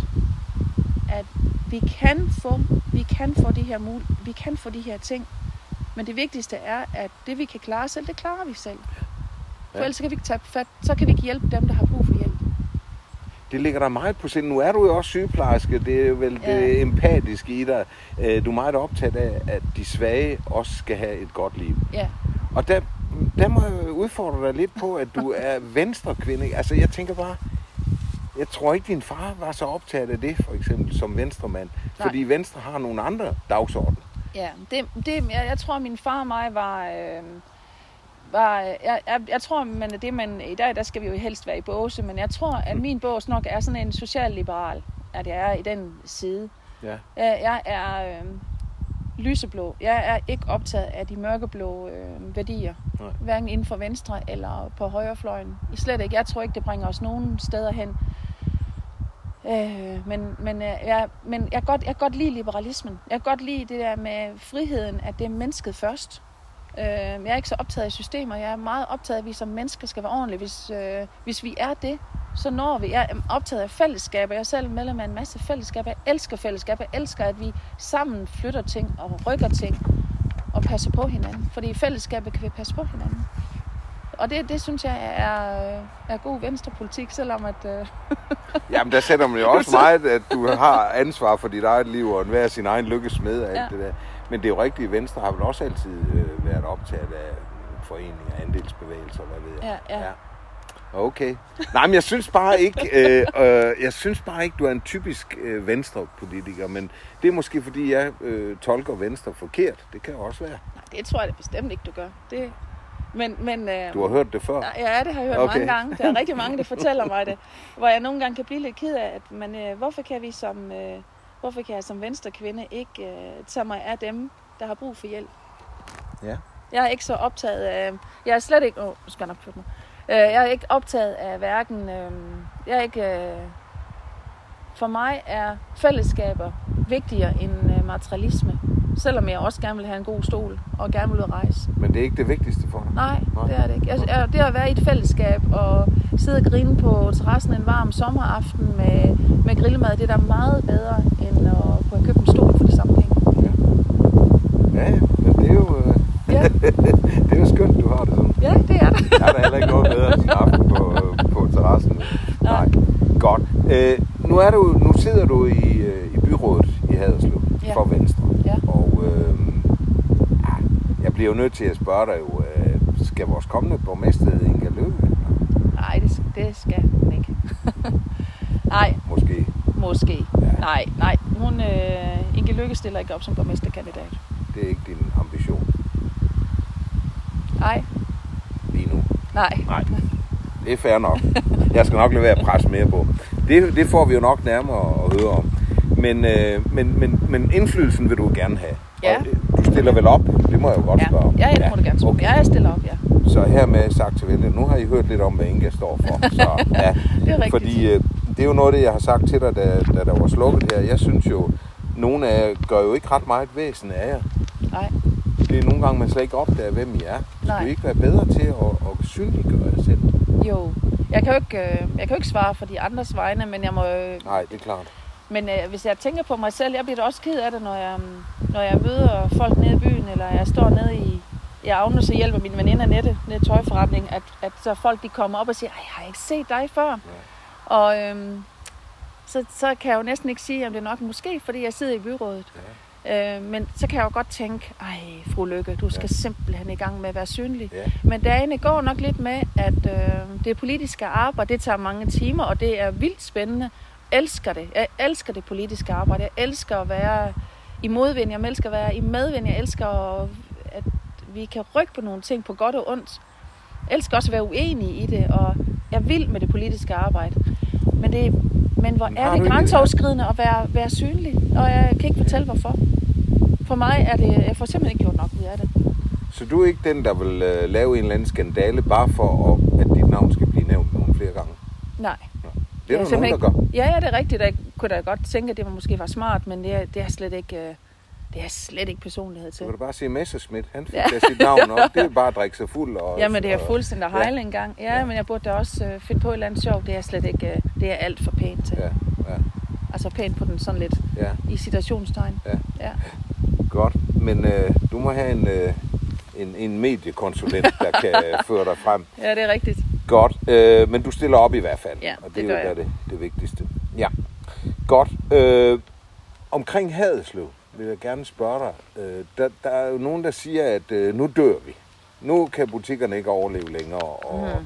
at vi kan få, vi kan få de her mul vi kan få de her ting. Men det vigtigste er, at det vi kan klare selv, det klarer vi selv. For ellers kan vi ikke tage fat, så kan vi ikke hjælpe dem, der har brug for det ligger der meget på sind. Nu er du jo også sygeplejerske, det er vel ja. det empatiske i dig. Øh, du er meget optaget af, at de svage også skal have et godt liv. Ja. Og der, der må jeg udfordre dig lidt på, at du er venstre kvinde. Altså jeg tænker bare, jeg tror ikke, din far var så optaget af det, for eksempel, som venstremand. Nej. Fordi Venstre har nogle andre dagsorden. Ja, det, det, jeg, jeg tror, min far og mig var... Øh var, jeg, jeg, jeg tror, men det man, i dag der skal vi jo helst være i båse, men jeg tror, at min bås nok er sådan en socialliberal, at jeg er i den side. Ja. Jeg, jeg er øh, lyseblå. Jeg er ikke optaget af de mørkeblå øh, værdier. Nej. Hverken inden for venstre eller på højrefløjen. I slet ikke. Jeg tror ikke, det bringer os nogen steder hen. Øh, men, men, øh, jeg, men jeg, godt, jeg kan godt lide liberalismen. Jeg kan godt lide det der med friheden, at det er mennesket først. Øh, jeg er ikke så optaget af systemer. Jeg er meget optaget af, at vi som mennesker skal være ordentlige. Hvis, øh, hvis vi er det, så når vi. Jeg er optaget af fællesskaber. Jeg er selv medlem af en masse fællesskaber. Jeg elsker fællesskaber. Jeg elsker, at vi sammen flytter ting og rykker ting og passer på hinanden. Fordi i fællesskabet kan vi passe på hinanden. Og det, det synes jeg er, øh, er god venstrepolitik, selvom at... Øh, Jamen, der sætter man jo også meget, at du har ansvar for dit eget liv, og hver sin egen lykkesmed og alt Ja. det der. Men det er jo rigtigt, Venstre har vel også altid øh, været optaget af foreninger, andelsbevægelser, hvad ved jeg. Ja, ja. Okay. Nej, men jeg synes bare ikke, øh, øh, jeg synes bare ikke, du er en typisk øh, venstrepolitiker, men det er måske fordi, jeg øh, tolker Venstre forkert. Det kan jo også være. nej, det tror jeg da bestemt ikke, du gør. Det, men, men, øh, Du har hørt det før. Ja, det har jeg hørt okay. mange gange. Der er rigtig mange, der fortæller mig det. Hvor jeg nogle gange kan blive lidt ked af, at man, øh, hvorfor kan vi som, øh, hvorfor kan jeg som venstre kvinde ikke øh, tage mig af dem, der har brug for hjælp? Ja. Jeg er ikke så optaget af, jeg er slet ikke, åh, oh, skal jeg nok flytte mig. Øh, jeg er ikke optaget af hverken, øh, jeg er ikke, øh, for mig er fællesskaber vigtigere end øh, materialisme. Selvom jeg også gerne vil have en god stol og gerne vil ud at rejse. Men det er ikke det vigtigste for dig. Nej, Nej. det er det ikke. Jeg, jeg, det at være i et fællesskab og sidde og grine på terrassen en varm sommeraften med, med grillmad, det er da meget bedre, end at kunne købe en stol for de samme penge. Ja, ja, men det er jo, øh, Ja, det er jo skønt, du har det sådan. ja det er det. Der er der heller ikke noget bedre end aften på, øh, på terrassen. Nej. Godt. Øh, nu, er du, nu sidder du i, øh, i byrådet i Haderslev Ja. for Venstre. Ja. Og øh, ja, jeg bliver jo nødt til at spørge dig jo, øh, skal vores kommende borgmester Inga Løve? Nej, det, det skal hun ikke. Nej, Måske. måske. Ja. Nej, nej. Hun, øh, Inge Lykke stiller ikke op som borgmesterkandidat. Det er ikke din ambition Nej, lige nu. nej. Nej, det er fair nok. Jeg skal nok lade være at presse mere på. Det, det får vi jo nok nærmere at høre om. Men, øh, men, men, men indflydelsen vil du gerne have. Ja. Og, øh, du stiller vel op? Det må jeg jo godt Ja, spørge om. ja, det må du gerne spørge. okay. Ja, jeg stiller op, ja. Så hermed sagt til vælgerne, nu har I hørt lidt om, hvad Inga står for. Så, ja, Det er rigtigt. fordi øh, det er jo noget det, jeg har sagt til dig, da, da der var slukket her. Jeg synes jo, nogle af jer gør jo ikke ret meget væsen af jer. Nej, Det er nogle gange, man slet ikke opdager, hvem I er. Nej. I ikke være bedre til at, at synliggøre jer selv? jo. Jeg kan jo ikke, øh, jeg kan jo ikke svare for de andres vegne, men jeg må øh, Nej, det er klart. Men øh, hvis jeg tænker på mig selv, jeg bliver da også ked af det, når jeg, mm, når jeg møder folk nede i byen, eller jeg står nede i, i Agnes og hjælper min veninde Annette nede i tøjforretningen, at, at så folk de kommer op og siger, Ej, jeg har ikke set dig før. Og øhm, så, så kan jeg jo næsten ikke sige, om det er nok måske, fordi jeg sidder i byrådet. Øh, men så kan jeg jo godt tænke, ej, fru Lykke, du skal Ja. simpelthen i gang med at være synlig. Ja. Men dagene går nok lidt med, at øh, det politiske arbejde, det tager mange timer, og det er vildt spændende. Elsker det. Jeg elsker det politiske arbejde. Jeg elsker at være i modvind. Jeg elsker at være i medvind. Jeg elsker, at, at vi kan rykke på nogle ting på godt og ondt. Jeg elsker også at være uenig i det, og jeg vild med det politiske arbejde. Men, det, men hvor er det grænseoverskridende at være, være synlig, og jeg kan ikke fortælle hvorfor. For mig er det, jeg får simpelthen ikke gjort nok ud af det. Så du er ikke den, der vil øh, lave en eller anden skandale, bare for, at, at dit navn skal blive nævnt nogle flere gange? Nej. Det er der nogen, der simpelthen gør. Ja, ja, det er rigtigt. Jeg kunne da godt tænke, at det måske var smart, men det er, det er slet ikke... øh, Det er slet ikke personlighed til. Så kan du bare sige Messerschmidt. Han fik Ja. ja. da sit navn op. Det er bare at drikke sig fuld. Og, Jamen, det er fuldstændig ja. hejle engang. Ja, Ja. men jeg burde da også øh, finde på et eller andet sjovt. Det er slet ikke... øh, Det er alt for pænt til. Ja, ja, Altså pænt på den sådan lidt ja, i citationstegn. Ja. ja. godt. Men øh, du må have en, øh, en, en mediekonsulent, der kan øh, føre dig frem. Ja, det er rigtigt. Godt. Øh, men du stiller op i hvert fald. Ja, og det, det er jo det, det vigtigste. Ja. Godt. Øh, omkring Haderslev vil jeg gerne spørge dig. Øh, der, der er jo nogen, der siger, at øh, nu dør vi. Nu kan butikkerne ikke overleve længere, og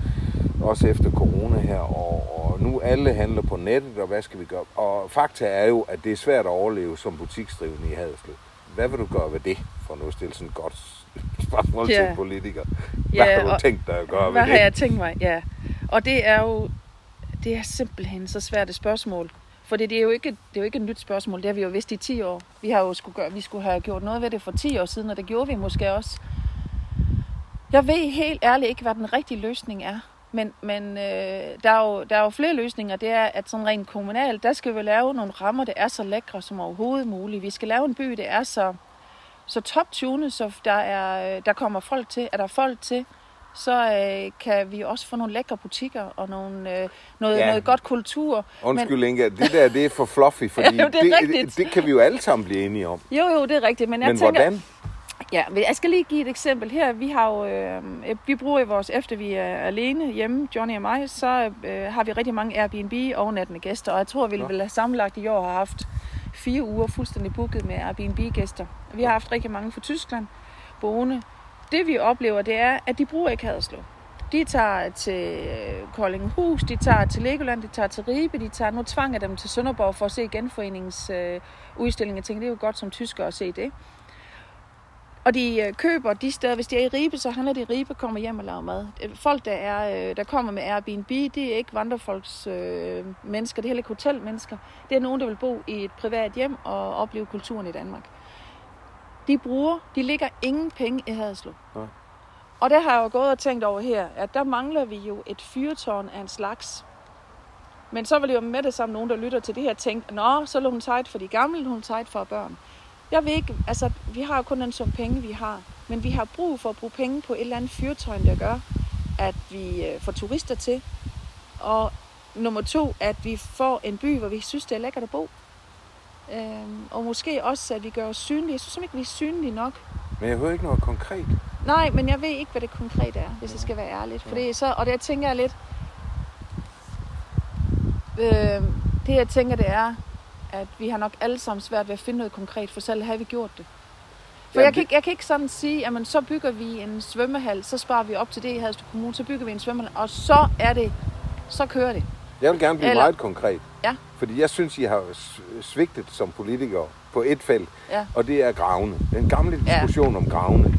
mm. også efter corona her, og, og nu alle handler på nettet, og hvad skal vi gøre? Og fakta er jo, at det er svært at overleve som butiksdrivende i Haderslev. hvad vil du gøre ved det, for nu at stille sådan et godt spørgsmål Ja. til en politiker? Hvad Ja, har du og- tænkt dig at gøre Hvad ved har det? jeg tænkt mig? Ja. Og det er jo det er simpelthen så svært et spørgsmål. For det er jo ikke, det er jo ikke et nyt spørgsmål. Det har vi jo vidst i 10 år. Vi har jo skulle gøre, vi skulle have gjort noget ved det for 10 år siden, og det gjorde vi måske også. Jeg ved helt ærligt ikke, hvad den rigtige løsning er. Men, men øh, der, er jo, der er jo flere løsninger. Det er, at sådan rent kommunalt, der skal vi lave nogle rammer, der er så lækre som overhovedet muligt. Vi skal lave en by, der er så, så top-tunet, så der, er, der kommer folk til. Er der folk til, så øh, kan vi også få nogle lækre butikker og nogle, øh, noget, Ja. ja. noget godt kultur. Undskyld, Inga, det der, det er for fluffy, fordi Ja, det det, rigtigt. det, kan vi jo alle sammen blive enige om. Jo, jo, det er rigtigt, men jeg Men tænker... hvordan? Ja, men jeg skal lige give et eksempel her. Vi har jo, øh, vi bruger i vores, efter vi er alene hjemme, Johnny og mig, så øh, har vi rigtig mange Airbnb overnattende gæster, og jeg tror, vi Nå. vil have sammenlagt i år har haft fire uger fuldstændig booket med Airbnb-gæster. Vi har haft rigtig mange fra Tyskland boende. Det vi oplever, det er, at de bruger ikke Haderslev. De tager til øh, Koldinghus, de tager til Legoland, de tager til Ribe, de tager, nu tvanger dem til Sønderborg for at se genforeningens øh, udstilling. Jeg tænker, det er jo godt som tysker at se det. Og de øh, køber de steder, hvis de er i Ribe, så handler de i Ribe, kommer hjem og laver mad. Øh, Folk, der, er, øh, der kommer med Airbnb, det er ikke vandrefolks øh, mennesker, det er heller ikke hotelmennesker. Det er nogen, der vil bo i et privat hjem og opleve kulturen i Danmark. De bruger, de ligger ingen penge i Haderslev. Nej. Og der har jeg jo gået og tænkt over her, at der mangler vi jo et fyrtårn af en slags. Men så vil jo med det samme nogen, der lytter til det her, tænke, nå, så lå hun tight for de gamle, hun tight for børn. Jeg ved ikke, altså, vi har jo kun den sum penge, vi har. Men vi har brug for at bruge penge på et eller andet fyrtøj, der gør, at vi øh, får turister til. Og nummer to, at vi får en by, hvor vi synes, det er lækkert at bo. Øhm, og måske også, at vi gør os synlige. Jeg synes ikke, vi er synlige nok. Men jeg hører ikke noget konkret. Nej, men jeg ved ikke, hvad det konkret er, hvis jeg skal være ærlig. For det er så, og det jeg tænker lidt, øh, det jeg tænker det er, at vi har nok alle sammen svært ved at finde noget konkret, for selv har vi gjort det. For Jamen, jeg, kan ikke, jeg kan ikke sådan sige, at så bygger vi en svømmehal, så sparer vi op til det i Haderslev Kommune, så bygger vi en svømmehal, og så er det, så kører det. Jeg vil gerne blive Eller- meget konkret. Ja. Fordi jeg synes, I har svigtet som politikere på et felt, Ja. og det er gravene. Den gamle Ja. diskussion om gravene.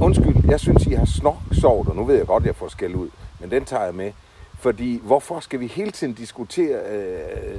Undskyld, jeg synes, I har snorksovet, og nu ved jeg godt, at jeg får skæld ud, men den tager jeg med. Fordi hvorfor skal vi hele tiden diskutere øh,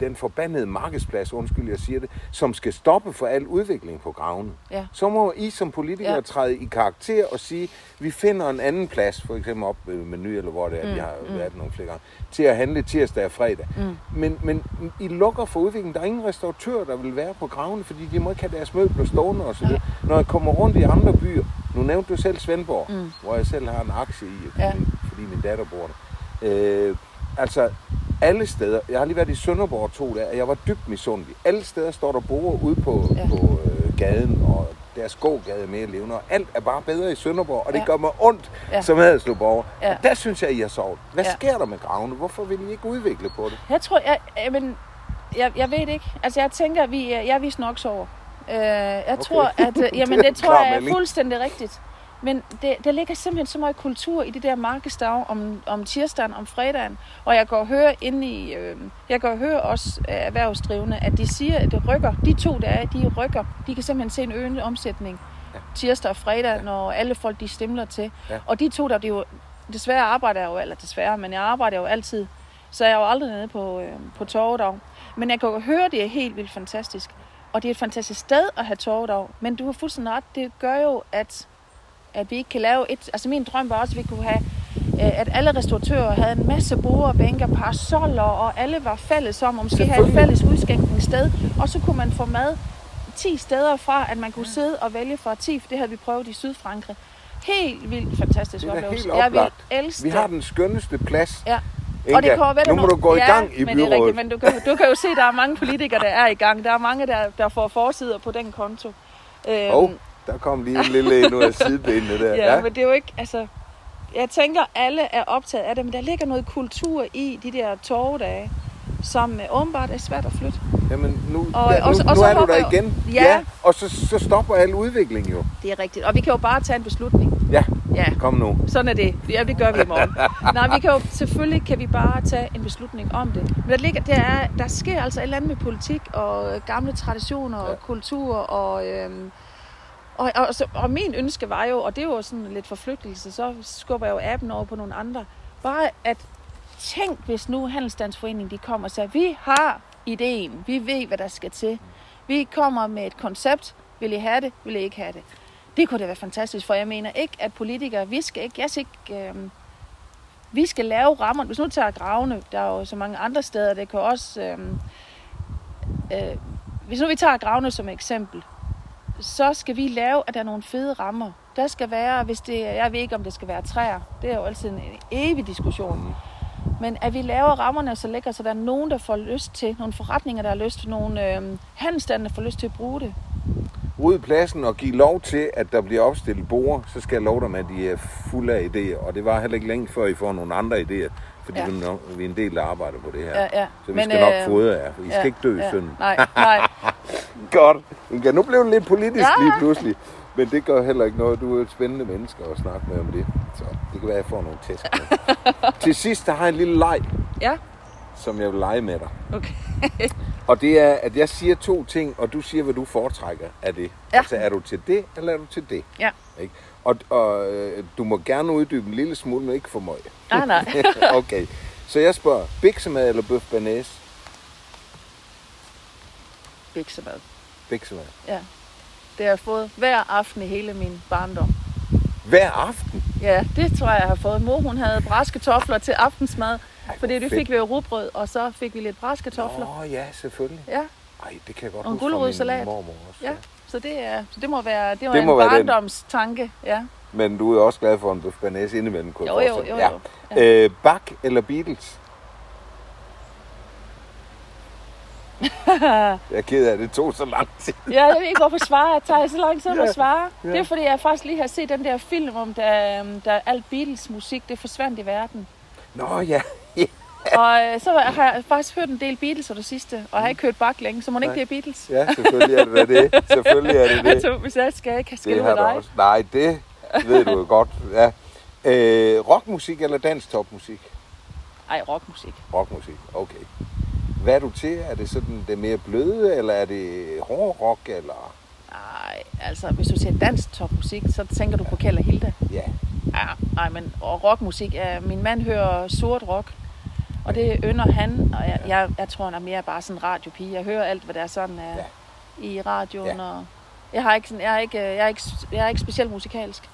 den forbandede markedsplads, undskyld, jeg siger det, som skal stoppe for al udvikling på gravene? Ja. Så må I som politikere ja. Ja. træde i karakter og sige, vi finder en anden plads, for eksempel op ved menu, eller hvor det er, mm, vi har mm. været nogle flere gange, til at handle tirsdag og fredag. Mm. Men, men I lukker for udviklingen. Der er ingen restauratør, der vil være på gravene, fordi de må ikke have deres møbler stående osv. Nej. Når jeg kommer rundt i andre byer, nu nævnte du selv Svendborg, Mm. hvor jeg selv har en aktie i, fordi, Ja. fordi min datter bor der. Øh, altså, alle steder, jeg har lige været i Sønderborg to dage, og jeg var dybt misundelig. Alle steder står der borer ude på, ja. På øh, gaden, og deres gågade er mere levende, og alt er bare bedre i Sønderborg, og det Ja. gør mig ondt ja. Som Haderslev Ja. Og der synes jeg, I har sovet. Hvad ja. Sker der med gravene? Hvorfor vil I ikke udvikle på det? Jeg tror, jeg, jeg, men, jeg, jeg ved ikke. Altså, jeg tænker, vi, er- jeg er vist nok sover. Øh, jeg Okay. tror, at, øh, jamen, Det tror jeg er fuldstændig rigtigt. Men det, der ligger simpelthen så meget kultur i det der markedsdag om, om tirsdagen, om fredagen. Og jeg går og hører inde i, øh, jeg går og hører også øh, erhvervsdrivende, at de siger, at det rykker. De to, der er, de rykker. De kan simpelthen se en øgende omsætning Ja. tirsdag og fredag, Ja. når alle folk de stemler til. Ja. Og de to, der det er jo, desværre arbejder jeg jo, eller desværre, men jeg arbejder jo altid så jeg er jo aldrig nede på, øh, på torvedag. Men jeg kan jo høre, det er helt vildt fantastisk. Og det er et fantastisk sted at have torvedag. Men du har fuldstændig ret. Det gør jo, at, at vi ikke kan lave et... Altså min drøm var også, at vi kunne have øh, at alle restauratører havde en masse borde bænker, parasoller, og alle var fælles om, og måske have et fælles udskænkningssted. Og så kunne man få mad 10 steder fra, at man kunne sidde og vælge fra 10, for det havde vi prøvet i Sydfrankrig. Helt vildt fantastisk oplevelse. helt Jeg vil elske Vi har den skønneste plads. Ja. Inga, Og det kommer ved nu må du gå i gang i men det er byrådet. rigtigt, men du kan, du kan jo se, at der er mange politikere, der er i gang. Der er mange, der, der får forsider på den konto. Øhm, Hov, der kom lige en lille en ud af sidebenene der. ja, men det er jo ikke, altså... Jeg tænker, alle er optaget af det, men der ligger noget kultur i de der torvedage, som øh, åbenbart er svært at flytte. Jamen, nu, Og- ja, nu, og så- og nu så er du der jeg- igen. Ja. og så, så stopper al udvikling jo. Det er rigtigt. Og vi kan jo bare tage en beslutning. Ja, Ja, kom nu. sådan er det. Ja, det gør vi i morgen. Nej, vi kan jo, selvfølgelig kan vi bare tage en beslutning om det. Men der, ligger, der, er, der sker altså et eller andet med politik og gamle traditioner og Ja. kultur og... Øhm, og, og, så, og min ønske var jo, og det var sådan lidt forflygtelse, så skubber jeg jo appen over på nogle andre, bare at tænk, hvis nu Handelsstandsforeningen de kommer og siger, vi har ideen, vi ved, hvad der skal til. Vi kommer med et koncept, vil I have det, vil I ikke have det. Det kunne da være fantastisk, for jeg mener ikke, at politikere, vi skal ikke, jeg skal ikke, øh, vi skal lave rammer. Hvis nu tager gravene, der er jo så mange andre steder, det kan også, øh, øh, hvis nu vi tager gravene som eksempel, så skal vi lave, at der er nogle fede rammer. Der skal være, hvis det, jeg ved ikke, om det skal være træer, det er jo altid en evig diskussion. Men at vi laver rammerne så lækker, så der er nogen, der får lyst til, nogle forretninger, der har lyst til, nogle øh, handelsstande, der får lyst til at bruge det. Ud pladsen og give lov til, at der bliver opstillet bord, så skal jeg love dig med, at de er fulde af idéer. Og det var heller ikke længe før, I får nogle andre idéer. Fordi Ja. ja. vi, er vi er en del, der arbejder på det her. Ja, ja. Så vi Men, skal nok øh, fodre jer. I skal ikke dø i ja. synden. Nej, nej. Godt. Inga, nu blev det lidt politisk Ja. lige pludselig. Men det gør heller ikke noget. Du er et spændende menneske at snakke med om det. Så det kan være, at jeg får nogle med. Til sidst, der har jeg en lille leg, Ja, som jeg vil lege med dig. okay. Og det er, at jeg siger to ting, og du siger, hvad du foretrækker af det. Ja. Altså, er du til det, eller er du til det? Ja. Ikke? Og, og øh, du må gerne uddybe en lille smule, men ikke for meget. Nej, nej. okay. Så jeg spørger, biksemad eller bøf banæs? Biksemad. Biksemad. Ja. Det har jeg fået hver aften i hele min barndom. Hver aften? Ja, det tror jeg, jeg har fået. Mor, hun havde braskartofler til aftensmad. Ej, Fordi det fik vi jo rugbrød, og så fik vi lidt braskartofler. Åh, ja, selvfølgelig. Ja, Ej, det kan jeg godt Og en huske fra min mormor også. ja. Så det, er, så det må være, det var Det en må være den. barndomstanke. Ja. Men du er også glad for en bøf banæs indimellem, kunne Jo, jeg jo, jo, mig. jo. Ja. Øh, Bach eller Beatles? jeg er ked af, at det tog så lang tid. Ja, jeg ved ikke, hvorfor svarer jeg. tager så lang tid Ja, at svare. ja. Det er, fordi jeg faktisk lige har set den der film om, da, da alt Beatles musik, det forsvandt i verden. Nå ja, Og øh, så har jeg faktisk hørt en del Beatles og det sidste, og har ikke hørt Bach længe, så må det ikke det er Beatles. ja, selvfølgelig er det det. Selvfølgelig er det det. Altså, hvis jeg skal have skæld Det med dig. også. Nej, det ved du jo godt. Ja. Øh, rockmusik eller dansk topmusik? Ej, rockmusik. Rockmusik, okay. Hvad er du til? Er det sådan det mere bløde, eller er det hård rock, eller... Nej, altså, hvis du siger dansk topmusik, så tænker du på Kjeld og Hilda. Ja, Ja, nej, men og rockmusik, er, min mand hører sort rock, og det ynder han, og jeg, jeg, jeg tror, han er mere bare sådan en radiopige. Jeg hører alt, hvad der er sådan er Ja. i radioen, Ja. og jeg, har ikke sådan, jeg, er ikke, jeg, er ikke, jeg er ikke specielt musikalsk.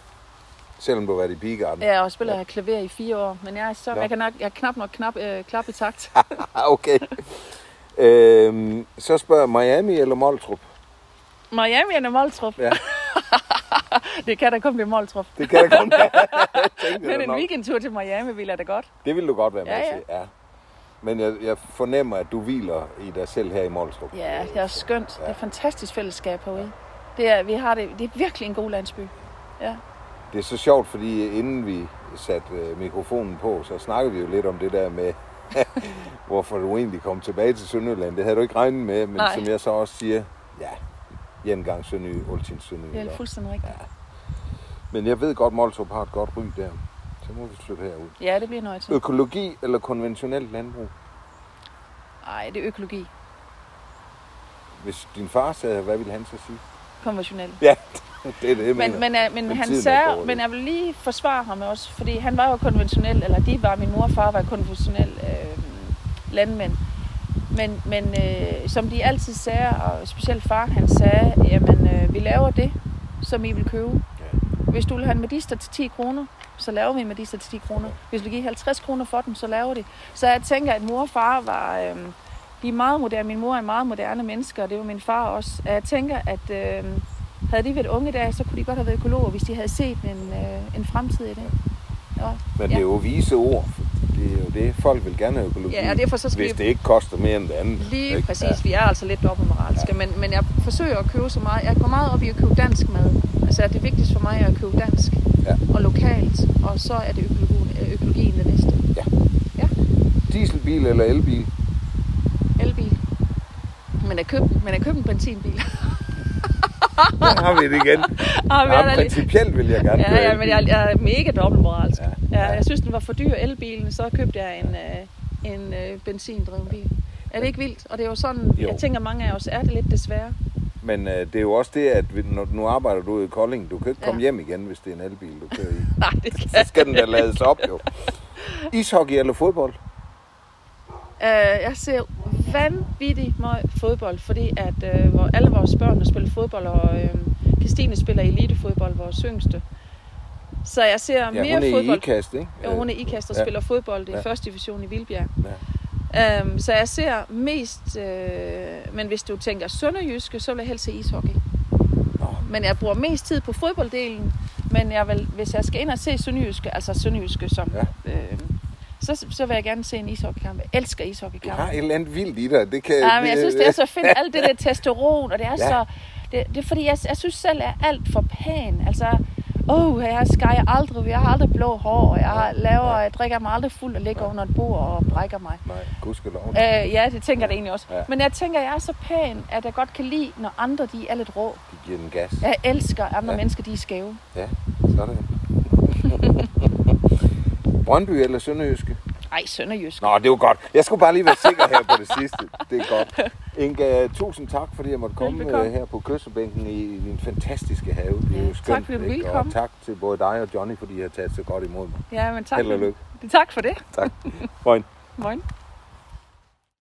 selvom du har været i pigegarden. Jeg har også spillet ja. klaver i fire år, men jeg er, så, Nå. jeg kan nok, jeg knap nok knap, øh, klap i takt. okay. Øhm, så spørger Miami eller Moltrup? Miami eller Moltrup? Ja. det kan da kun blive Moltrup. Det kan da Jeg tænkte Men en nok. weekendtur til Miami vil jeg da godt. Det vil du godt være med Ja, ja. til, ja. Men jeg, jeg fornemmer, at du hviler i dig selv her i Moltrup. Ja, det er skønt. Ja. Det er et fantastisk fællesskab herude. Det er, vi har det, det er virkelig en god landsby. Ja. Det er så sjovt, fordi inden vi satte øh, mikrofonen på, så snakkede vi jo lidt om det der med, hvorfor du egentlig kom tilbage til Sønderjylland. Det havde du ikke regnet med, men Nej. som jeg så også siger, ja, en gang Sønderjy, altid Sønderjy. Det er fuldstændig rigtigt. Men jeg ved godt, Moltrup har et godt ry der. Så må vi flytte herud. Ja, det bliver til. Økologi eller konventionelt landbrug? Nej, det er økologi. Hvis din far sagde, her, hvad ville han så sige? Konventionelt. Ja, det er det, jeg mener. Men, men, øh, men, Men han sagde, men jeg vil lige forsvare ham også, fordi han var jo konventionel, eller de var, min mor og far var konventionel øh, landmænd. Men, men øh, som de altid sagde, og specielt far, han sagde, jamen øh, vi laver det, som I vil købe. Hvis du vil have en medister til 10 kroner, så laver vi en medister til 10 kroner. Hvis vi giver 50 kroner for den, så laver de. Så jeg tænker, at mor og far var... Øh, de er meget moderne. Min mor er en meget moderne mennesker, og det var min far også. Og jeg tænker, at øh, havde de været unge dag, så kunne de godt have været økologer, hvis de havde set en, øh, en fremtid i det. Ja. Men det er jo vise ord. Det er jo det, folk vil gerne have økologi. Ja, og derfor så skal hvis vi- det ikke koster mere end det andet. Lige ikke? præcis. Vi er altså lidt dobbeltmoralske, ja. men, men jeg forsøger at købe så meget. Jeg går meget op i at købe dansk mad. Altså det vigtigste for mig er at købe dansk Ja. og lokalt, og så er det økologien, øh, økologien det næste. Dieselbil eller elbil? Elbil. Men jeg købte, men jeg købte en benzinbil. Der har vi det igen. Ah, men Ja, er principielt vil jeg gerne Ja, ja, men jeg, jeg er mega dobbeltmoralsk. Ja. Ja. Ja, jeg synes, den var for dyr, elbilen, så købte jeg en, øh, en øh, benzindreven bil. Er det ikke vildt? Og det er jo sådan, Jo. jeg tænker, mange af os er det lidt desværre. Men øh, det er jo også det, at vi- når, nu arbejder du i Kolding. Du kan ikke komme Ja. hjem igen, hvis det er en elbil, du kører i. Nej, det kan Så skal den da lades op, jo. Ishockey eller fodbold? Øh, jeg ser vanvittigt meget fodbold, fordi at øh, hvor alle vores børn der spiller fodbold, og øh, Christine spiller elitefodbold, vores yngste. Så jeg ser Ja, mere hun er i fodbold. IKAST, ikke? Jo, hun er ikast og Ja. spiller fodbold i Ja. første division i Vildbjerg. Ja. Um, så jeg ser mest, øh, men hvis du tænker sønderjyske, så vil jeg helst se ishockey. Nå. Men jeg bruger mest tid på fodbolddelen, men jeg vil, hvis jeg skal ind og se sønderjyske, altså sønderjyske som, Ja. øh, så, så vil jeg gerne se en ishockeykamp. Jeg elsker Du ishockeykamp. har et eller andet vildt i dig. Det kan, Ja, men jeg synes, det er så fedt, alt det der testosteron, og det er Ja. så... Det, det er fordi, jeg, jeg synes selv, jeg er alt for pæn. Altså, åh, oh, jeg skal jeg aldrig, jeg har aldrig blå hår, og jeg har, laver, jeg drikker mig aldrig fuld og ligger under et bord og brækker mig. Nej, gudskelov. Øh, ja, det tænker jeg da egentlig også. Ja. Men jeg tænker, jeg er så pæn, at jeg godt kan lide, når andre de er lidt rå. De giver den gas. Jeg elsker andre Ja. ja. mennesker, de er skæve. Ja, sådan. Brøndby eller Sønderjyske? Ej, sønderjysk. Nå, det var godt. Jeg skulle bare lige være sikker her på det sidste. Det er godt. Inga, tusind tak, fordi jeg måtte komme Velbekomme. øh, her på kyssebænken i, din fantastiske have. Det er jo tak, skønt. fordi du Og tak til både dig og Johnny, fordi I har taget så godt imod mig. Ja, men tak. Held og lykke. Tak for det. Tak. Moin. Moin.